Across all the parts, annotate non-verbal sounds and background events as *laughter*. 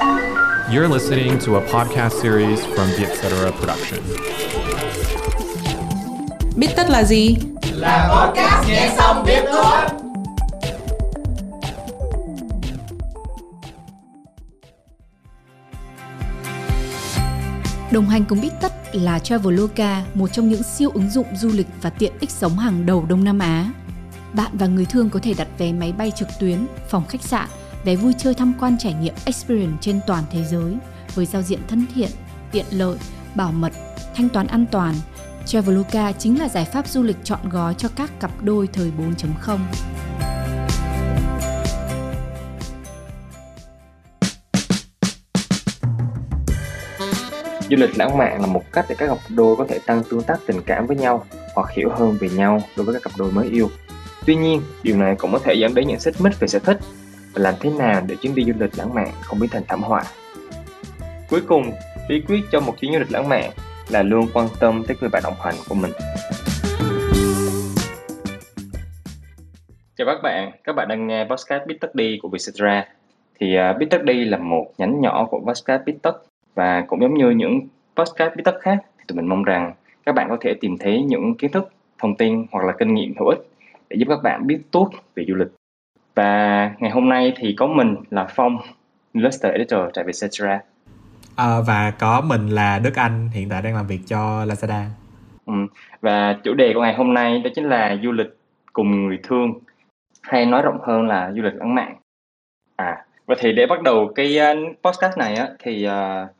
You're listening to a podcast series from the Etc. Production. Biết tất là gì? Là podcast nghe xong biết thôi. Đồng hành cùng Bít Tất là Traveloka, một trong những siêu ứng dụng du lịch và tiện ích sống hàng đầu Đông Nam Á. Bạn và người thương có thể đặt vé máy bay trực tuyến, phòng khách sạn, vé vui chơi tham quan trải nghiệm Experience trên toàn thế giới với giao diện thân thiện, tiện lợi, bảo mật, thanh toán an toàn. Traveloka chính là giải pháp du lịch chọn gói cho các cặp đôi thời 4.0. Du lịch lãng mạn là một cách để các cặp đôi có thể tăng tương tác tình cảm với nhau hoặc hiểu hơn về nhau đối với các cặp đôi mới yêu. Tuy nhiên, điều này cũng có thể dẫn đến những xích mích về sở thích và làm thế nào để chuyến đi du lịch lãng mạn không biến thành thảm họa. Cuối cùng, bí quyết cho một chuyến du lịch lãng mạn là luôn quan tâm tới người bạn đồng hành của mình. Chào các bạn, các bạn đang nghe podcast Bít Tất Đi của Vietcetera. Thì à, uh, Tất Đi là một nhánh nhỏ của podcast Bít Tất và cũng giống như những podcast Bít Tất khác thì tụi mình mong rằng các bạn có thể tìm thấy những kiến thức, thông tin hoặc là kinh nghiệm hữu ích để giúp các bạn biết tốt về du lịch. Và ngày hôm nay thì có mình là Phong, Illustrator Editor tại Vietcetera. À, và có mình là Đức Anh, hiện tại đang làm việc cho Lazada. Ừ. Và chủ đề của ngày hôm nay đó chính là du lịch cùng người thương hay nói rộng hơn là du lịch lãng mạn. À, và thì để bắt đầu cái uh, podcast này á thì uh,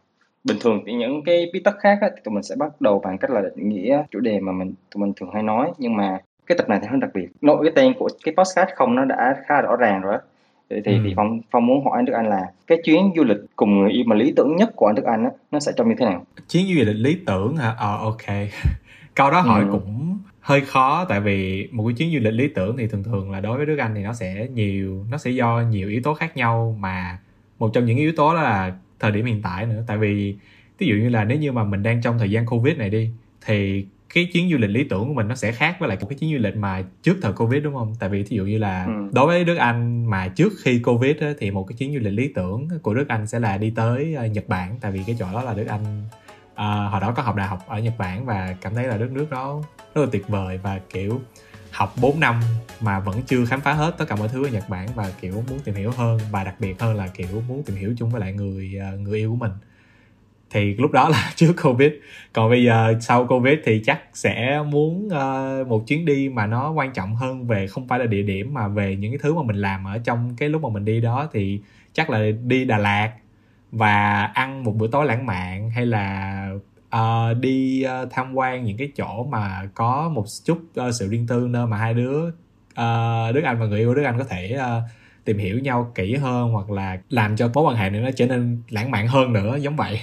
bình thường thì những cái bí tất khác á, thì tụi mình sẽ bắt đầu bằng cách là định nghĩa chủ đề mà mình tụi mình thường hay nói nhưng mà cái tập này thì hơi đặc biệt. Nội cái tên của cái podcast không nó đã khá rõ ràng rồi thì thì, ừ. thì phong phong muốn hỏi anh đức anh là cái chuyến du lịch cùng người yêu mà lý tưởng nhất của anh đức anh á nó sẽ trông như thế nào? Chuyến du lịch lý tưởng hả? Ờ ok. *laughs* Câu đó hỏi ừ. cũng hơi khó tại vì một cái chuyến du lịch lý tưởng thì thường thường là đối với đức anh thì nó sẽ nhiều nó sẽ do nhiều yếu tố khác nhau mà một trong những yếu tố đó là thời điểm hiện tại nữa. Tại vì ví dụ như là nếu như mà mình đang trong thời gian covid này đi thì cái chuyến du lịch lý tưởng của mình nó sẽ khác với lại một cái chuyến du lịch mà trước thời covid đúng không? Tại vì thí dụ như là ừ. đối với đức anh mà trước khi covid á, thì một cái chuyến du lịch lý tưởng của đức anh sẽ là đi tới uh, nhật bản. Tại vì cái chỗ đó là đức anh uh, hồi đó có học đại học ở nhật bản và cảm thấy là đất nước đó rất là tuyệt vời và kiểu học 4 năm mà vẫn chưa khám phá hết tất cả mọi thứ ở Nhật Bản và kiểu muốn tìm hiểu hơn và đặc biệt hơn là kiểu muốn tìm hiểu chung với lại người uh, người yêu của mình thì lúc đó là *laughs* trước covid. Còn bây giờ sau covid thì chắc sẽ muốn uh, một chuyến đi mà nó quan trọng hơn về không phải là địa điểm mà về những cái thứ mà mình làm ở trong cái lúc mà mình đi đó thì chắc là đi Đà Lạt và ăn một bữa tối lãng mạn hay là uh, đi uh, tham quan những cái chỗ mà có một chút uh, sự riêng tư nơi mà hai đứa uh, Đức Anh và người yêu Đức Anh có thể uh, tìm hiểu nhau kỹ hơn hoặc là làm cho mối quan hệ này nó trở nên lãng mạn hơn nữa giống vậy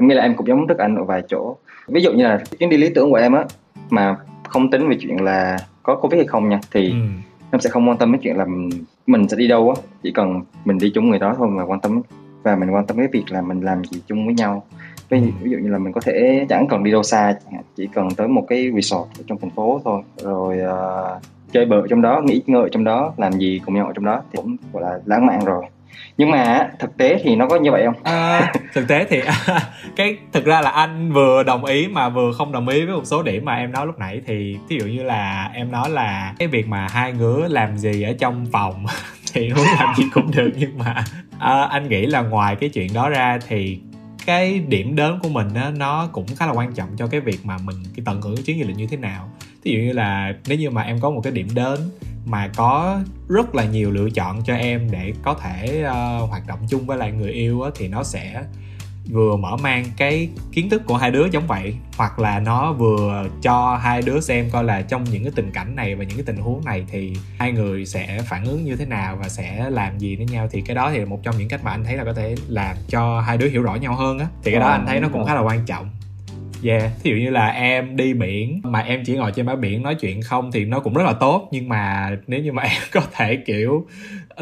em nghĩ là em cũng giống Đức Anh ở vài chỗ. Ví dụ như là chuyến đi lý tưởng của em á mà không tính về chuyện là có covid hay không nha thì ừ. em sẽ không quan tâm đến chuyện là mình sẽ đi đâu á. Chỉ cần mình đi chung người đó thôi mà quan tâm và mình quan tâm cái việc là mình làm gì chung với nhau. Ví, ừ. ví dụ như là mình có thể chẳng cần đi đâu xa chỉ cần tới một cái resort ở trong thành phố thôi. Rồi uh, chơi bời trong đó nghỉ ngơi trong đó làm gì cùng nhau ở trong đó thì cũng gọi là lãng mạn rồi nhưng mà thực tế thì nó có như vậy không? À, thực tế thì *laughs* cái thực ra là anh vừa đồng ý mà vừa không đồng ý với một số điểm mà em nói lúc nãy. Thì ví dụ như là em nói là cái việc mà hai ngứa làm gì ở trong phòng *laughs* thì muốn làm gì cũng được. Nhưng mà à, anh nghĩ là ngoài cái chuyện đó ra thì cái điểm đến của mình á, nó cũng khá là quan trọng cho cái việc mà mình cái tận hưởng chuyến du lịch như thế nào ví dụ như là nếu như mà em có một cái điểm đến mà có rất là nhiều lựa chọn cho em để có thể uh, hoạt động chung với lại người yêu á, thì nó sẽ vừa mở mang cái kiến thức của hai đứa giống vậy hoặc là nó vừa cho hai đứa xem coi là trong những cái tình cảnh này và những cái tình huống này thì hai người sẽ phản ứng như thế nào và sẽ làm gì với nhau. Thì cái đó thì là một trong những cách mà anh thấy là có thể làm cho hai đứa hiểu rõ nhau hơn á. Thì cái đó anh thấy nó cũng khá là quan trọng Yeah, thí dụ như là em đi biển mà em chỉ ngồi trên bãi biển nói chuyện không thì nó cũng rất là tốt. Nhưng mà nếu như mà *laughs* em có thể kiểu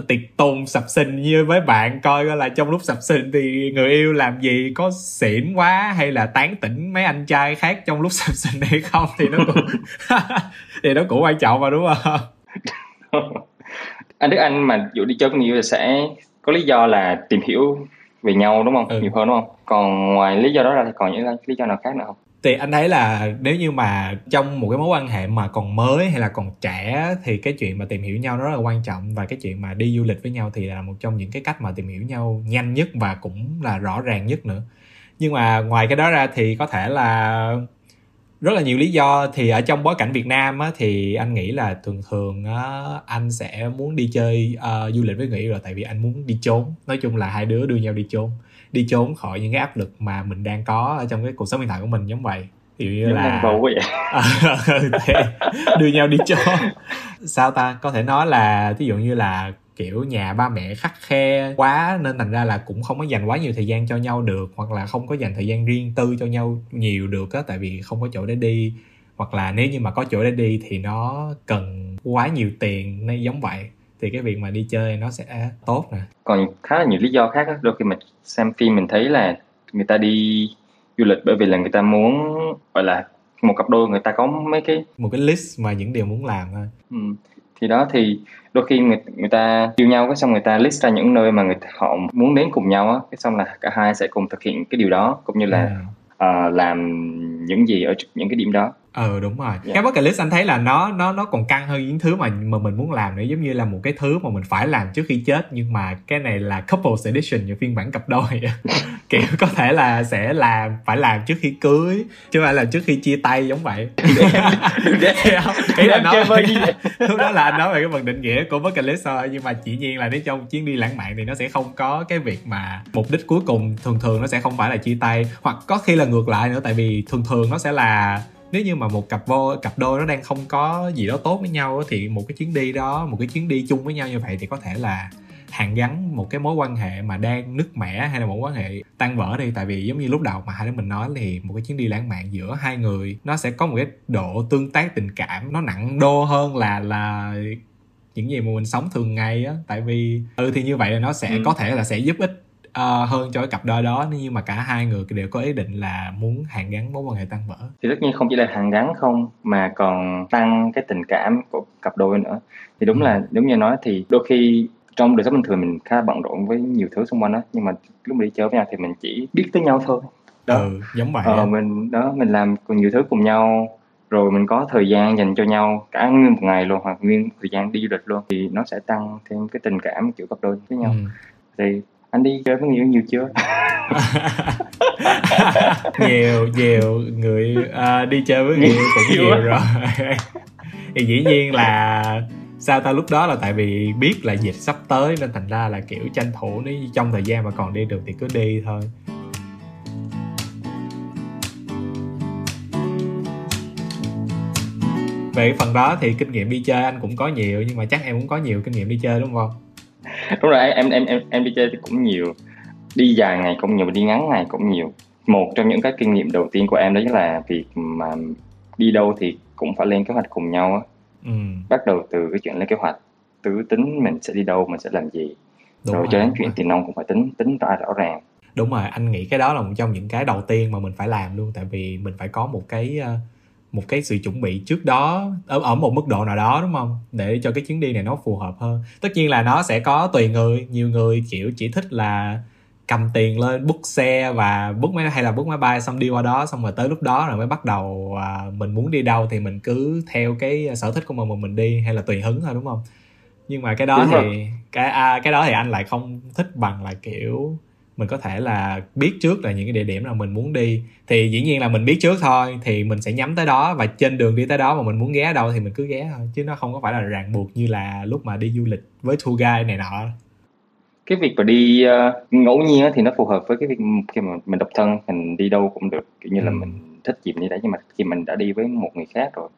tiệc tùng sập sinh như với bạn coi coi là trong lúc sập sinh thì người yêu làm gì? Có xỉn quá hay là tán tỉnh mấy anh trai khác trong lúc *laughs* sập sinh hay không thì nó cũng *laughs* thì nó cũng quan trọng mà đúng không? Anh Đức Anh mà dụ đi chơi con nhiều yêu là sẽ có lý do là tìm hiểu về nhau đúng không? Ừ. nhiều hơn đúng không? Còn ngoài lý do đó ra thì còn những lý do nào khác nữa không? Thì anh thấy là nếu như mà trong một cái mối quan hệ mà còn mới hay là còn trẻ thì cái chuyện mà tìm hiểu nhau nó rất là quan trọng. Và cái chuyện mà đi du lịch với nhau thì là một trong những cái cách mà tìm hiểu nhau nhanh nhất và cũng là rõ ràng nhất nữa. Nhưng mà ngoài cái đó ra thì có thể là rất là nhiều lý do. Thì ở trong bối cảnh Việt Nam á, thì anh nghĩ là thường thường á, anh sẽ muốn đi chơi uh, du lịch với người yêu là tại vì anh muốn đi trốn. Nói chung là hai đứa đưa nhau đi trốn. Đi trốn khỏi những cái áp lực mà mình đang có ở trong cái cuộc sống hiện tại của mình giống vậy. Ví như là bầu vậy. *laughs* Đưa nhau đi trốn. Sao ta? Có thể nói là ví dụ như là kiểu nhà ba mẹ khắc khe quá nên thành ra là cũng không có dành quá nhiều thời gian cho nhau được hoặc là không có dành thời gian riêng tư cho nhau nhiều được á tại vì không có chỗ để đi hoặc là nếu như mà có chỗ để đi thì nó cần quá nhiều tiền nên giống vậy thì cái việc mà đi chơi nó sẽ tốt nè còn khá là nhiều lý do khác đó. đôi khi mình xem phim mình thấy là người ta đi du lịch bởi vì là người ta muốn gọi là một cặp đôi người ta có mấy cái một cái list mà những điều muốn làm thôi ừ. Thì đó thì đôi khi người người ta yêu nhau cái xong người ta list ra những nơi mà người họ muốn đến cùng nhau á cái xong là cả hai sẽ cùng thực hiện cái điều đó cũng như là yeah. uh, làm những gì ở những cái điểm đó ờ đúng rồi. Yeah. cái bucket list anh thấy là nó nó nó còn căng hơn những thứ mà mà mình muốn làm nữa. Giống như là một cái thứ mà mình phải làm trước khi chết nhưng mà cái này là couples edition như phiên bản cặp đôi. *laughs* Kiểu có thể là sẽ làm phải làm trước khi cưới chứ phải là trước khi chia tay giống vậy. *laughs* Ý là nói *laughs* lúc đó là anh nói về cái phần định nghĩa của bucket list thôi nhưng mà chỉ nhiên là nếu trong chuyến đi lãng mạn thì nó sẽ không có cái việc mà mục đích cuối cùng thường thường nó sẽ không phải là chia tay hoặc có khi là ngược lại nữa tại vì thường thường nó sẽ là nếu như mà một cặp vô cặp đôi nó đang không có gì đó tốt với nhau thì một cái chuyến đi đó một cái chuyến đi chung với nhau như vậy thì có thể là hàn gắn một cái mối quan hệ mà đang nứt mẻ hay là một mối quan hệ tan vỡ đi tại vì giống như lúc đầu mà hai đứa mình nói thì một cái chuyến đi lãng mạn giữa hai người nó sẽ có một cái độ tương tác tình cảm nó nặng đô hơn là là những gì mà mình sống thường ngày á tại vì ừ thì như vậy là nó sẽ ừ. có thể là sẽ giúp ích uh, hơn cho cái cặp đôi đó nhưng mà cả hai người đều có ý định là muốn hàn gắn mối quan hệ tăng vỡ. Thì tất nhiên không chỉ là hàn gắn không mà còn tăng cái tình cảm của cặp đôi nữa. Thì đúng ừ. là đúng như nói thì đôi khi trong đời sống bình thường mình khá bận rộn với nhiều thứ xung quanh đó nhưng mà lúc mình đi chơi với nhau thì mình chỉ biết tới nhau thôi. Đó. Ừ, giống vậy ờ, mình đó mình làm cùng nhiều thứ cùng nhau rồi mình có thời gian dành cho nhau cả nguyên một ngày luôn hoặc nguyên thời gian đi du lịch luôn thì nó sẽ tăng thêm cái tình cảm kiểu cặp đôi với nhau. Ừ. thì anh đi chơi với người yêu nhiều chưa? *laughs* Nhiều nhiều người uh, đi chơi với người yêu cũng nhiều, rồi. Thì dĩ nhiên là sao ta lúc đó là tại vì biết là dịch sắp tới nên thành ra là kiểu tranh thủ nếu trong thời gian mà còn đi được thì cứ đi thôi. Về phần đó thì kinh nghiệm đi chơi anh cũng có nhiều nhưng mà chắc em cũng có nhiều kinh nghiệm đi chơi đúng không *laughs* đúng rồi em em em em đi chơi thì cũng nhiều. Đi dài ngày cũng nhiều và đi ngắn ngày cũng nhiều. Một trong những cái kinh nghiệm đầu tiên của em đó là việc mà đi đâu thì cũng phải lên kế hoạch cùng nhau á. Ừ. bắt đầu từ cái chuyện lên kế hoạch từ tính mình sẽ đi đâu mình sẽ làm gì. Đúng rồi, rồi. cho đến chuyện tiền nông cũng phải tính tính ra rõ ràng. Đúng rồi anh nghĩ cái đó là một trong những cái đầu tiên mà mình phải làm luôn. Tại vì mình phải có một cái uh, một cái sự chuẩn bị trước đó ở, ở một mức độ nào đó đúng không? Để cho cái chuyến đi này nó phù hợp hơn. Tất nhiên là nó sẽ có tùy người nhiều người kiểu chỉ thích là cầm tiền lên book xe và book máy hay là book máy bay xong đi qua đó xong rồi tới lúc đó rồi mới bắt đầu à, mình muốn đi đâu thì mình cứ theo cái sở thích của mình mà mình đi hay là tùy hứng thôi đúng không? Nhưng mà cái đó đúng thì rồi. cái à, cái đó thì anh lại không thích bằng là kiểu mình có thể là biết trước là những cái địa điểm nào mình muốn đi. Thì dĩ nhiên là mình biết trước thôi thì mình sẽ nhắm tới đó và trên đường đi tới đó mà mình muốn ghé đâu thì mình cứ ghé thôi chứ nó không có phải là ràng buộc như là lúc mà đi du lịch với tour guide này nọ. Cái việc mà đi uh, ngẫu nhiên thì nó phù hợp với cái việc khi mà mình độc thân mình đi đâu cũng được. Kiểu như ừ. là mình thích gì đi đấy nhưng mà khi mình đã đi với một người khác rồi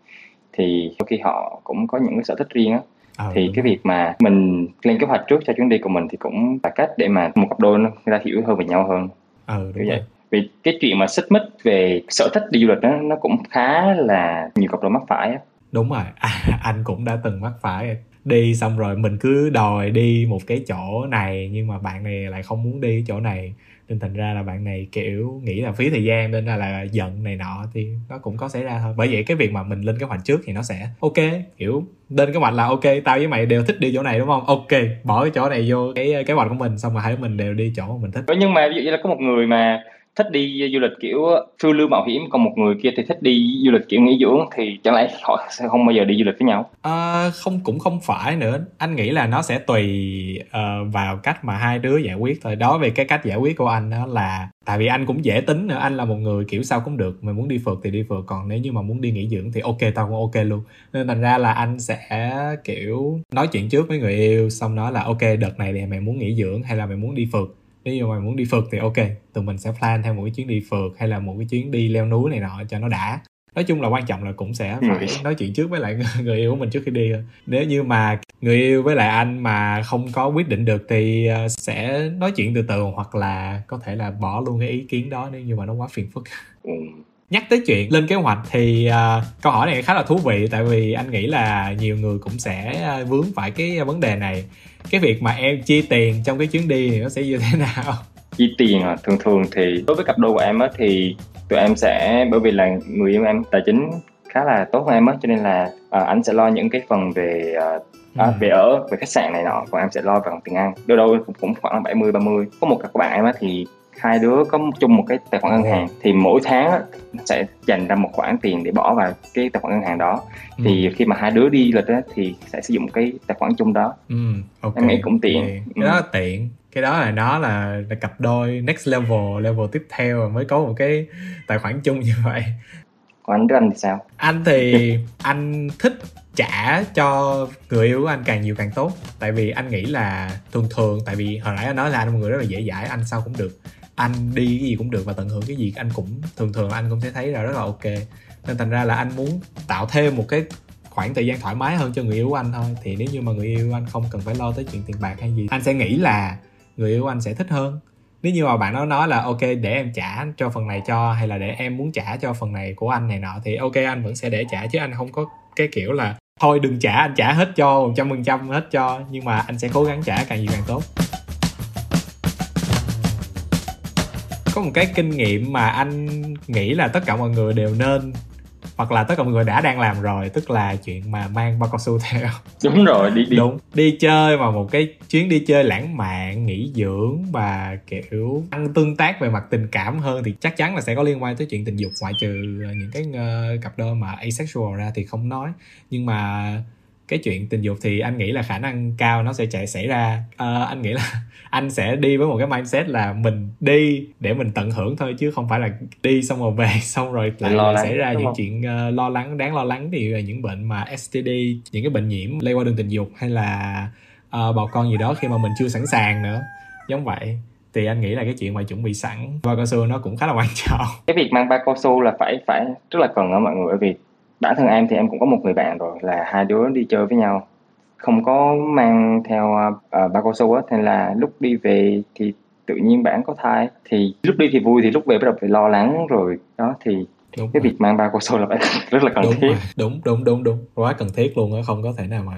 thì đôi khi họ cũng có những cái sở thích riêng á À, thì cái việc mà mình lên kế hoạch trước cho chuyến đi của mình thì cũng là cách để mà một cặp đôi nó người ta hiểu hơn về nhau hơn. Ừ, đúng vậy. vì cái chuyện mà xích mích về sở thích đi du lịch đó nó cũng khá là nhiều cặp đôi mắc phải á. Đúng rồi. À, *laughs* anh cũng đã từng mắc phải. Đi xong rồi mình cứ đòi đi một cái chỗ này nhưng mà bạn này lại không muốn đi chỗ này nên thành ra là bạn này kiểu nghĩ là phí thời gian nên là, là giận này nọ thì nó cũng có xảy ra thôi. Bởi vậy cái việc mà mình lên kế hoạch trước thì nó sẽ ok kiểu lên kế hoạch là ok tao với mày đều thích đi chỗ này đúng không? Ok bỏ cái chỗ này vô cái ờ, kế hoạch của mình xong rồi hai mình đều đi chỗ mà mình thích. Nhưng mà ví dụ như là có một người mà thích đi du lịch kiểu phiêu lưu mạo hiểm. Còn một người kia thì thích đi du lịch kiểu nghỉ dưỡng thì chẳng lẽ họ sẽ không bao giờ đi du lịch với nhau? À, không cũng không phải nữa. Anh nghĩ là nó sẽ tùy uh, vào cách mà hai đứa giải quyết thôi. Đó về cái cách giải quyết của anh đó là tại vì anh cũng dễ tính nữa. Anh là một người kiểu sao cũng được. Mà muốn đi phượt thì đi phượt. Còn nếu như mà muốn đi nghỉ dưỡng thì ok tao cũng ok luôn. Nên thành ra là anh sẽ kiểu nói chuyện trước với người yêu. Xong nói là ok đợt này thì mày muốn nghỉ dưỡng hay là mày muốn đi phượt? Nếu như mày muốn đi phượt thì ok tụi mình sẽ plan theo một cái chuyến đi phượt hay là một cái chuyến đi leo núi này nọ cho nó đã. Nói chung là quan trọng là cũng sẽ phải nói chuyện trước với lại *laughs* người yêu của mình trước khi đi nếu như mà người yêu với lại anh mà không có quyết định được thì ờ, sẽ nói chuyện từ từ hoặc là có thể là bỏ luôn cái ý kiến đó nếu như mà nó quá phiền phức. *laughs* Ừ. nhắc tới chuyện lên kế hoạch thì uh, câu hỏi này khá là thú vị tại vì anh nghĩ là nhiều người cũng sẽ ờ, vướng phải cái vấn đề này cái việc mà em chi tiền trong cái chuyến đi thì nó sẽ như thế nào? *laughs* Chi tiền à? Thường thường thì đối với cặp đôi của em á thì tụi em sẽ bởi vì là người yêu em tài chính khá là tốt hơn em á cho nên là à, anh sẽ lo những cái phần về à, à, ừ. về ở về khách sạn này nọ còn em sẽ lo bằng tiền ăn. Đâu đâu cũng, cũng khoảng là 70 30 có một cặp bạn em á thì hai đứa có chung một cái tài khoản ngân hàng thì mỗi tháng á, sẽ dành ra một khoản tiền để bỏ vào cái tài khoản ngân hàng đó. Ừ. thì khi mà hai đứa đi lịch á, thì sẽ sử dụng cái tài khoản chung đó. Ừ, okay. em nghĩ cũng tiện. Okay. cái đó tiện. Cái đó là nó là, là cặp đôi next level level tiếp theo mới có một cái tài khoản chung như vậy. Còn anh anh thì sao? Anh thì *laughs* anh thích trả cho người yêu của anh càng nhiều càng tốt. Tại vì anh nghĩ là thường thường tại vì hồi nãy anh nói là anh là một người rất là dễ dãi anh sao cũng được anh đi cái gì cũng được và tận hưởng cái gì anh cũng thường thường anh cũng sẽ thấy là rất là ok. Nên thành ra là anh muốn tạo thêm một cái khoảng thời gian thoải mái hơn cho người yêu của anh thôi. Thì nếu như mà người yêu anh không cần phải lo tới chuyện tiền bạc hay gì, anh sẽ nghĩ là người yêu của anh sẽ thích hơn. Nếu như mà bạn nó nói là ok, để em trả cho phần này cho hay là để em muốn trả cho phần này của anh này nọ, thì ok, anh vẫn sẽ để trả chứ anh không có cái kiểu là thôi đừng trả, anh trả hết cho một trăm phần trăm, hết cho. Nhưng mà anh sẽ cố gắng trả càng nhiều càng tốt. Có một cái kinh nghiệm mà anh nghĩ là tất cả mọi người đều nên hoặc là tất cả mọi người đã đang làm rồi tức là chuyện mà mang bao cao su theo. *laughs* Đúng rồi đi đi. Đúng đi chơi mà một cái chuyến đi chơi lãng mạn nghỉ dưỡng và kiểu ăn tương tác về mặt tình cảm hơn thì chắc chắn là sẽ có liên quan tới chuyện tình dục ngoại trừ những cái uh, cặp đôi mà asexual ra thì không nói. Nhưng mà cái chuyện tình dục thì anh nghĩ là khả năng cao nó sẽ chạy xảy ra. Uh, anh nghĩ là *laughs* anh sẽ đi với một cái mindset là mình đi để mình tận hưởng thôi chứ không phải là đi xong rồi về *laughs* xong rồi lại lo lắng, xảy ra những không? chuyện uh, lo lắng đáng lo lắng. Thì là những bệnh mà STD những cái bệnh nhiễm lây qua đường tình dục hay là uh, bào con gì đó khi mà mình chưa sẵn sàng nữa. Giống vậy. Thì anh nghĩ là cái chuyện mà chuẩn bị sẵn bao cao su nó cũng khá là *laughs* quan trọng. Cái việc mang bao cao su là phải phải rất là cần ở mọi người bởi vì bản thân em thì em cũng có một người bạn rồi là hai đứa đi chơi với nhau. Không có mang theo uh, bao cao su á nên là lúc đi về thì tự nhiên bạn có thai. Thì lúc đi thì vui thì lúc về bắt đầu phải lo lắng rồi đó thì đúng cái rồi. việc mang bao cao su là phải *laughs* rất là cần đúng thiết. rồi. đúng đúng đúng đúng. Quá cần thiết luôn á không có thể nào mà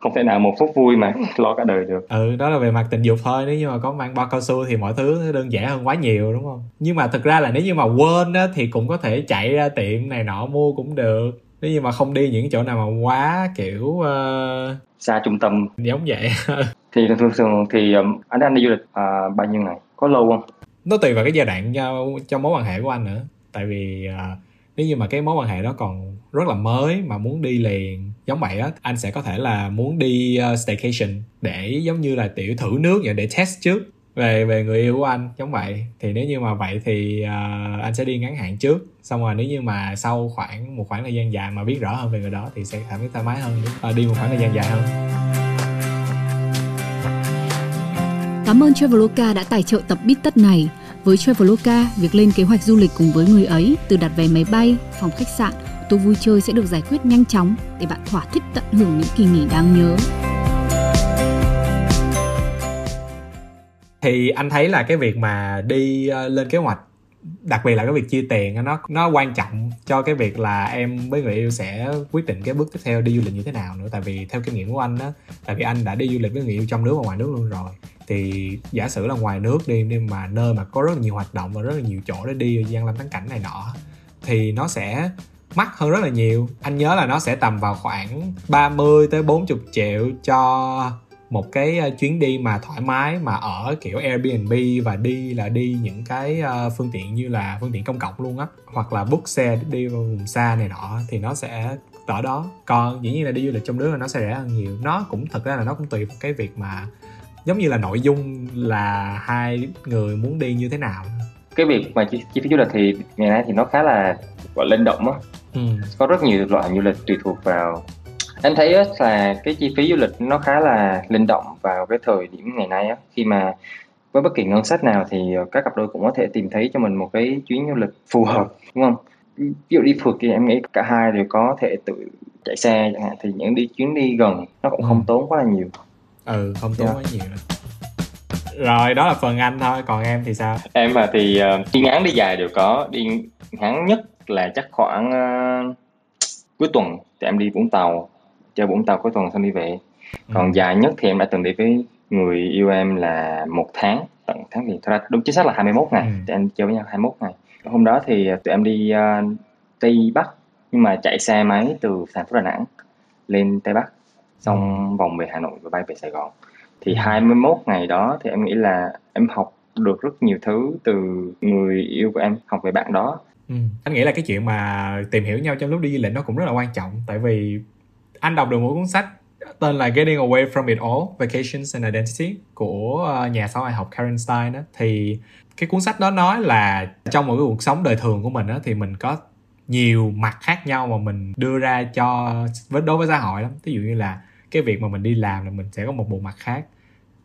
không thể nào một phút vui mà *laughs* lo cả đời được. Ừ đó là về mặt tình dục thôi nếu như mà có mang bao cao su thì mọi thứ đơn giản hơn quá nhiều đúng không? Nhưng mà thực ra là nếu như mà quên á thì cũng có thể chạy ra tiệm này nọ mua cũng được nếu như mà không đi những chỗ nào mà quá kiểu uh... xa trung tâm. giống vậy. *laughs* Thì thường thường thì um, anh anh đi du lịch uh, bao nhiêu ngày? Có lâu không? Nó tùy vào cái giai đoạn cho, cho mối quan hệ của anh nữa. Tại vì uh, nếu như mà cái mối quan hệ đó còn rất là mới mà muốn đi liền giống vậy á anh sẽ có thể là muốn đi uh, staycation để giống như là tiểu thử nước vậy để test trước về về người yêu của anh giống vậy thì nếu như mà vậy thì uh, anh sẽ đi ngắn hạn trước xong rồi nếu như mà sau khoảng một khoảng thời gian dài mà biết rõ hơn về người đó thì sẽ cảm thấy thoải mái hơn uh, đi một khoảng thời gian dài hơn Cảm ơn Traveloka đã tài trợ tập bít tất này. Với Traveloka, việc lên kế hoạch du lịch cùng với người ấy, từ đặt vé máy bay, phòng khách sạn, tour vui chơi sẽ được giải quyết nhanh chóng để bạn thỏa thích tận hưởng những kỳ nghỉ đáng nhớ. Thì anh thấy là cái việc mà đi ờ, lên kế hoạch, đặc biệt là cái việc chia tiền nó nó quan trọng cho cái việc là em với người yêu sẽ quyết định cái bước tiếp theo đi du lịch như thế nào nữa. Tại vì theo kinh nghiệm của anh á tại vì anh đã đi du lịch với người yêu trong nước và ngoài nước luôn rồi. Thì giả sử là ngoài nước đi, nhưng mà nơi mà có rất là nhiều hoạt động và rất là nhiều chỗ để đi gian lâm thắng cảnh này nọ, thì nó sẽ mắc hơn rất là nhiều. Anh nhớ là nó sẽ tầm vào khoảng 30 tới 40 triệu cho một cái ờ, chuyến đi mà thoải mái mà ở kiểu Airbnb và đi là đi những cái ờ, phương tiện như là phương tiện công cộng luôn á hoặc là book xe đi vào vùng xa này nọ thì nó sẽ ở đó. Còn dĩ nhiên là đi du lịch trong nước là nó sẽ rẻ hơn nhiều. Nó cũng thật ra là nó cũng tùy vào cái việc mà giống như là nội dung là hai người muốn đi như thế nào. Cái việc mà chi, chi phí du lịch thì ngày nay thì nó khá là gọi linh động á. Ừ. có rất nhiều loại du lịch tùy thuộc vào em thấy là cái chi phí du lịch nó khá là linh động vào cái thời điểm ngày nay á. Khi mà với bất kỳ ngân sách nào thì các cặp đôi cũng có thể tìm thấy cho mình một cái chuyến du lịch phù hợp đúng không? Ví dụ đi phượt thì em nghĩ cả hai đều có thể tự chạy xe chẳng hạn thì những đi chuyến đi gần nó cũng không ừ. tốn quá là nhiều. Ừ không tốn yeah. quá nhiều. Nữa rồi đó là phần anh thôi còn em thì sao? Em mà thì uh, đi ngắn đi dài đều có. Đi ngắn nhất là chắc khoảng uh, cuối tuần thì em đi vũng tàu chơi vũng tàu cuối tuần xong đi về ừ. còn dài nhất thì em đã từng đi với người yêu em là một tháng tận tháng thì thật ra đúng chính xác là 21 ngày ừ. thì em chơi với nhau 21 ngày hôm đó thì tụi em đi uh, tây bắc nhưng mà chạy xe máy từ thành phố đà nẵng lên tây bắc xong ừ. vòng về hà nội và bay về sài gòn thì 21 ừ. ngày đó thì em nghĩ là em học được rất nhiều thứ từ người yêu của em học về bạn đó ừ. anh nghĩ là cái chuyện mà tìm hiểu nhau trong lúc đi du lịch nó cũng rất là quan trọng tại vì anh đọc được một cuốn sách tên là Getting Away From It All Vacations and Identity của ờ, nhà xã hội học Karen Stein đó thì cái cuốn sách đó nói là trong một cái cuộc sống đời thường của mình đó thì mình có nhiều mặt khác nhau mà mình đưa ra cho với đối với xã hội lắm. Ví dụ như là cái việc mà mình đi làm là mình sẽ có một bộ mặt khác.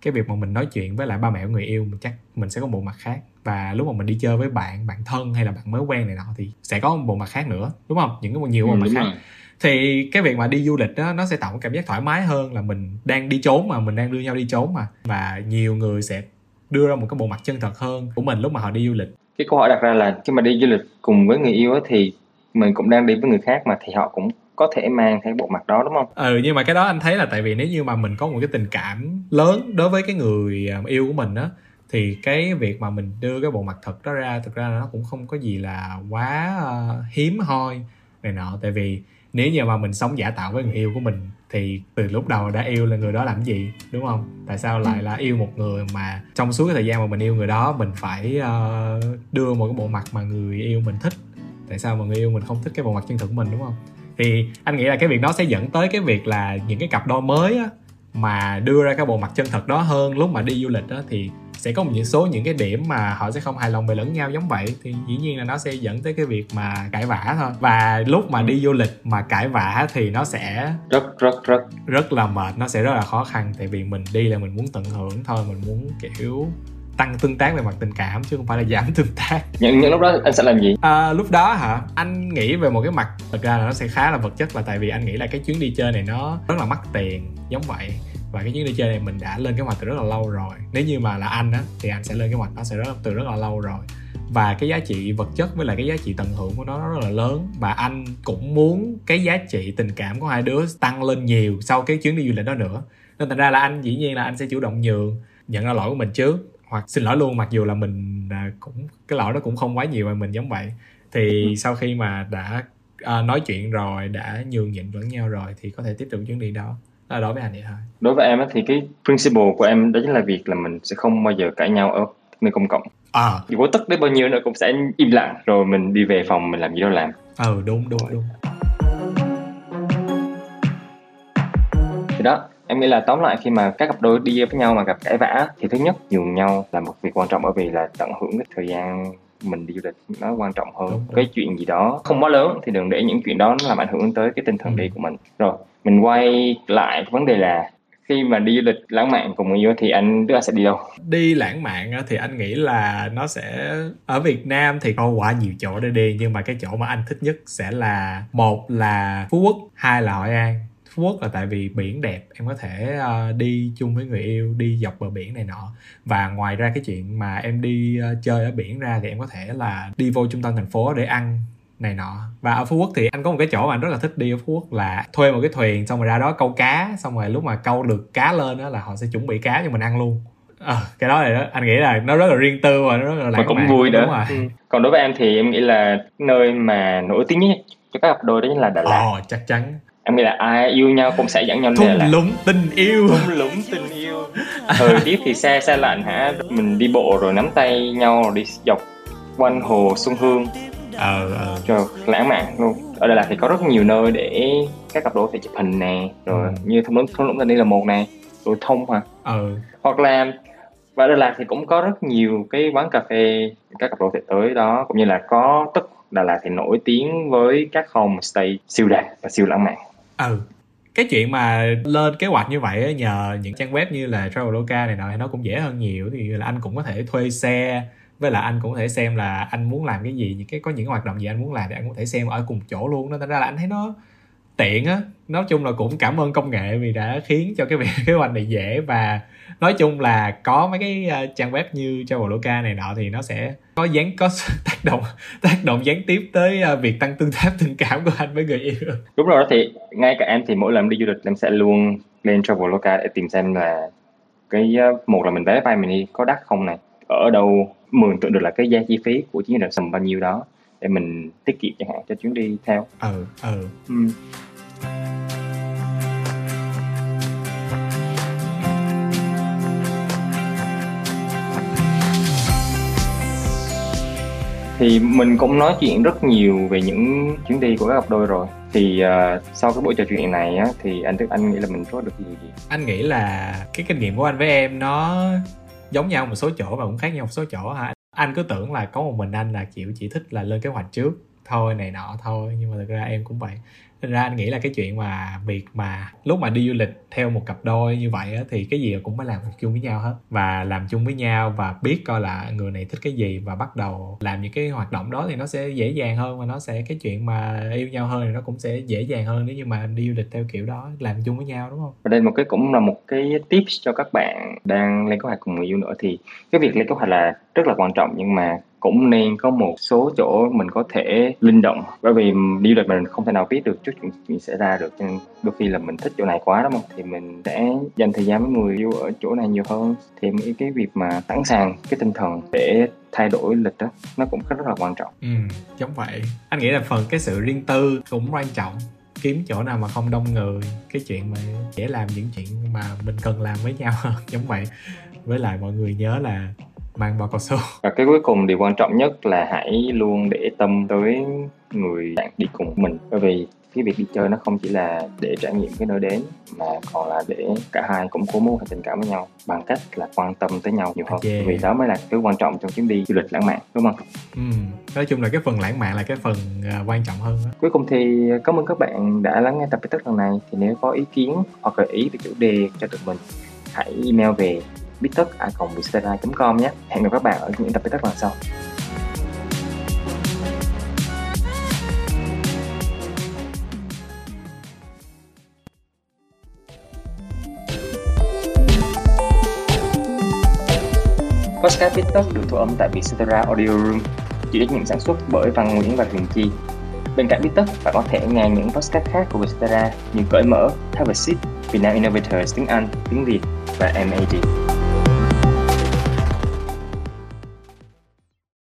Cái việc mà mình nói chuyện với lại ba mẹ của người yêu mình chắc mình sẽ có một mặt khác. Và lúc mà mình đi chơi với bạn bạn thân hay là bạn mới quen này nọ thì sẽ có một bộ mặt khác nữa đúng không? Những cái nhiều bộ ừ, mặt khác. rồi. Thì cái việc mà đi du lịch đó nó sẽ tạo một cảm giác thoải mái hơn là mình đang đi trốn mà mình đang đưa nhau đi trốn mà. Và nhiều người sẽ đưa ra một cái bộ mặt chân thật hơn của mình lúc mà họ đi du lịch. Cái câu hỏi đặt ra là khi mà đi du lịch cùng với người yêu thì mình cũng đang đi với người khác mà thì họ cũng có thể mang cái bộ mặt đó đúng không? Ừ nhưng mà cái đó anh thấy là tại vì nếu như mà mình có một cái tình cảm lớn đối với cái người à, yêu của mình á thì cái việc mà mình đưa cái bộ mặt thật đó ra thực ra là nó cũng không có gì là quá uh, hiếm hoi này nọ. Tại vì nếu như mà mình sống giả tạo với người yêu của mình thì từ lúc đầu đã yêu là người đó làm gì đúng không? Tại sao lại là yêu một người mà trong suốt cái thời gian mà mình yêu người đó mình phải uh, đưa một cái bộ mặt mà người yêu mình thích? Tại sao mà người yêu mình không thích cái bộ mặt chân thực của mình đúng không? Thì anh nghĩ là cái việc đó sẽ dẫn tới cái việc là những cái cặp đôi mới á, mà đưa ra cái bộ mặt chân thật đó hơn lúc mà đi du lịch đó thì sẽ có một số những cái điểm mà họ sẽ không hài lòng về lẫn nhau giống vậy. Thì dĩ nhiên là nó sẽ dẫn tới cái việc mà cãi vã thôi. Và lúc mà đi du lịch mà cãi vã thì nó sẽ rất rất rất. rất là mệt nó sẽ rất là khó khăn. Tại vì mình đi là mình muốn tận hưởng thôi mình muốn kiểu tăng tương tác về mặt tình cảm chứ không phải là *laughs* giảm tương tác. Những những lúc đó anh sẽ làm gì? À, lúc đó hả? Anh nghĩ về một cái mặt thật ra là nó sẽ khá là vật chất là tại vì anh nghĩ là cái chuyến đi chơi này nó rất là mắc tiền giống vậy và cái chuyến đi chơi này mình đã lên kế hoạch từ rất là lâu rồi. Nếu như mà là anh á thì anh sẽ lên kế hoạch nó sẽ rất từ rất là lâu rồi. Và cái giá trị vật chất với lại cái giá trị tận hưởng của nó, nó rất là lớn. Và anh cũng muốn cái giá trị tình cảm của hai đứa tăng lên nhiều sau cái chuyến đi du lịch đó nữa. Nên thành ra là anh dĩ nhiên là anh sẽ chủ động nhường nhận ra lỗi của mình trước. Hoặc xin lỗi luôn mặc dù là mình à, cũng cái lỗi đó cũng không quá nhiều mà mình giống vậy. Thì ừ. sau khi mà đã à, nói chuyện rồi đã nhường nhịn lẫn nhau rồi thì có thể tiếp tục chuyến đi đó là đối với anh vậy thôi đối với em thì cái principle của em đó chính là việc là mình sẽ không bao giờ cãi nhau ở nơi công cộng. À. Dù có tức đến bao nhiêu nữa cũng sẽ im lặng rồi mình đi về phòng mình làm gì đó làm. Ừ đúng đúng đúng. Thì đó em nghĩ là tóm lại khi mà các cặp đôi đi với nhau mà gặp cãi vã thì thứ nhất nhường nhau là một việc quan trọng bởi vì là tận hưởng cái thời gian mình đi du lịch nó quan trọng hơn Đúng cái chuyện gì đó. Không quá lớn thì đừng để những chuyện đó nó làm ảnh hưởng tới cái tinh thần ừ. đi của mình. Rồi mình quay lại vấn đề là khi mà đi du lịch lãng mạn cùng người yêu thì anh đứa sẽ đi đâu? Đi lãng mạn thì anh nghĩ là nó sẽ ở Việt Nam thì có quá nhiều chỗ để đi nhưng mà cái chỗ mà anh thích nhất sẽ là một là Phú Quốc hai là Hội An phú quốc là tại vì biển đẹp em có thể uh, đi chung với người yêu đi dọc bờ biển này nọ. Và ngoài ra cái chuyện mà em đi uh, chơi ở biển ra thì em có thể là đi vô trung tâm thành phố để ăn này nọ. Và ở phú quốc thì anh có một cái chỗ mà anh rất là thích đi ở phú quốc là thuê một cái thuyền xong rồi ra đó câu cá xong rồi lúc mà câu được cá lên đó là họ sẽ chuẩn bị cá cho mình ăn luôn. À, cái đó này đó anh nghĩ là nó rất là riêng tư và nó rất là lãng cũng vui nữa. Ừ. còn đối với em thì em nghĩ là nơi mà nổi tiếng nhất cho các cặp đôi đó chính là Đà Lạt. Ồ, chắc chắn em nghĩ là ai yêu nhau cũng sẽ dẫn nhau Đà Lạt lũng tình yêu. Thung lũng tình yêu. *laughs* Thời tiết thì xe xe lạnh hả? Mình đi bộ rồi nắm tay nhau rồi đi dọc quanh hồ Xuân Hương. Ờ ờ. Trời lãng mạn luôn. Ở Đà Lạt thì có rất nhiều nơi để các cặp đôi thể chụp hình nè rồi ừ. như thung lũng thung lũng tình yêu là một nè rồi thông hả ừ hoặc là và Đà Lạt thì cũng có rất nhiều cái quán cà phê các cặp đôi thể tới đó cũng như là có tất Đà Lạt thì nổi tiếng với các homestay siêu đẹp và siêu lãng mạn ừ. Cái chuyện mà lên kế hoạch như vậy nhờ những trang web như là Traveloka này nọ thì nó cũng dễ hơn nhiều. Thì là anh cũng có thể thuê xe, với là anh cũng có thể xem là anh muốn làm cái gì, những cái, có những hoạt động gì anh muốn làm thì anh cũng thể xem ở cùng chỗ luôn. Đó thành ra là anh thấy nó tiện á. Nói chung là cũng cảm ơn công nghệ vì đã khiến cho cái *laughs* việc kế hoạch này dễ. Và nói chung là có mấy cái ờ, trang web như Traveloka này nọ thì nó sẽ có dán có *laughs* tác động tác động gián tiếp tới ờ, việc tăng tương tác, *laughs* tình cảm của anh với người yêu. Đúng rồi đó thì ngay cả em thì mỗi lần đi du lịch em sẽ luôn lên Traveloka để tìm xem là cái ờ, một là mình vé bay mình đi có đắt không này, ở đâu mường tượng được là cái giá chi phí của chuyến đi sầm bao nhiêu đó để mình tiết kiệm chẳng hạn cho chuyến đi theo. Ừ ừ, ừ. thì mình cũng nói chuyện rất nhiều về những chuyến đi của các cặp đôi rồi. Thì uh, sau cái buổi trò chuyện này á thì anh thức anh nghĩ là mình có được gì gì? Anh nghĩ là cái kinh nghiệm của anh với em nó giống nhau một số chỗ và cũng khác nhau một số chỗ hả anh cứ tưởng là có một mình anh là chịu chỉ thích là lên kế hoạch trước thôi này nọ thôi, nhưng mà thực ra em cũng vậy. Thật ra anh nghĩ là cái chuyện mà việc mà lúc mà đi du lịch theo một cặp đôi như vậy á, thì cái gì cũng phải làm chung với nhau hết và làm chung với nhau và biết coi là người này thích cái gì và bắt đầu làm những cái hoạt động đó thì nó sẽ dễ dàng hơn và nó sẽ cái chuyện mà yêu nhau hơn thì nó cũng sẽ dễ dàng hơn nếu như mà đi du lịch theo kiểu đó làm chung với nhau đúng không? Và đây một cái cũng là một cái tips cho các bạn đang lên kế hoạch cùng người yêu nữa thì cái việc lên kế hoạch là rất là quan trọng nhưng mà cũng nên có một số chỗ mình có thể linh động. Bởi vì đi du lịch mình không thể nào biết được trước chuyện, chuyện xảy ra được cho nên đôi khi là mình thích chỗ này quá đúng không? Thì mình sẽ dành thời gian với người yêu ở chỗ này nhiều hơn. Thì cái, cái việc mà sẵn sàng cái tinh thần để thay đổi lịch đó nó cũng rất là quan trọng. Ừ giống vậy. Anh nghĩ là phần cái sự riêng tư cũng quan trọng. Kiếm chỗ nào mà không đông người cái chuyện mà dễ làm những chuyện mà mình cần làm với nhau *laughs* giống vậy. Với lại mọi người nhớ là mang bao cao su *laughs* và cái cuối cùng điều quan trọng nhất là hãy luôn để tâm tới người bạn đi cùng mình bởi vì cái việc đi chơi nó không chỉ là để trải nghiệm cái nơi đến mà còn là để cả hai cũng cố mối tình cảm với nhau bằng cách là quan tâm tới nhau nhiều hơn yeah. vì đó mới là cái quan trọng trong chuyến đi du lịch lãng mạn đúng không? Ừ. nói chung là cái phần lãng mạn là cái phần uh, quan trọng hơn đó. cuối cùng thì cảm ơn các bạn đã lắng nghe tập podcast lần này thì nếu có ý kiến hoặc gợi ý về chủ đề cho tụi mình hãy email về bittất.com nhé. Hẹn gặp các bạn ở những tập bittất lần sau. Podcast Bittalk được thu âm tại Vietcetera Audio Room, chịu trách nhiệm sản xuất bởi Văn Nguyễn và Huyền Chi. Bên cạnh Bittalk, bạn có thể nghe những podcast khác của Vietcetera như Cởi Mở, Have a Seat, Vietnam Innovators tiếng Anh, tiếng Việt và MAD.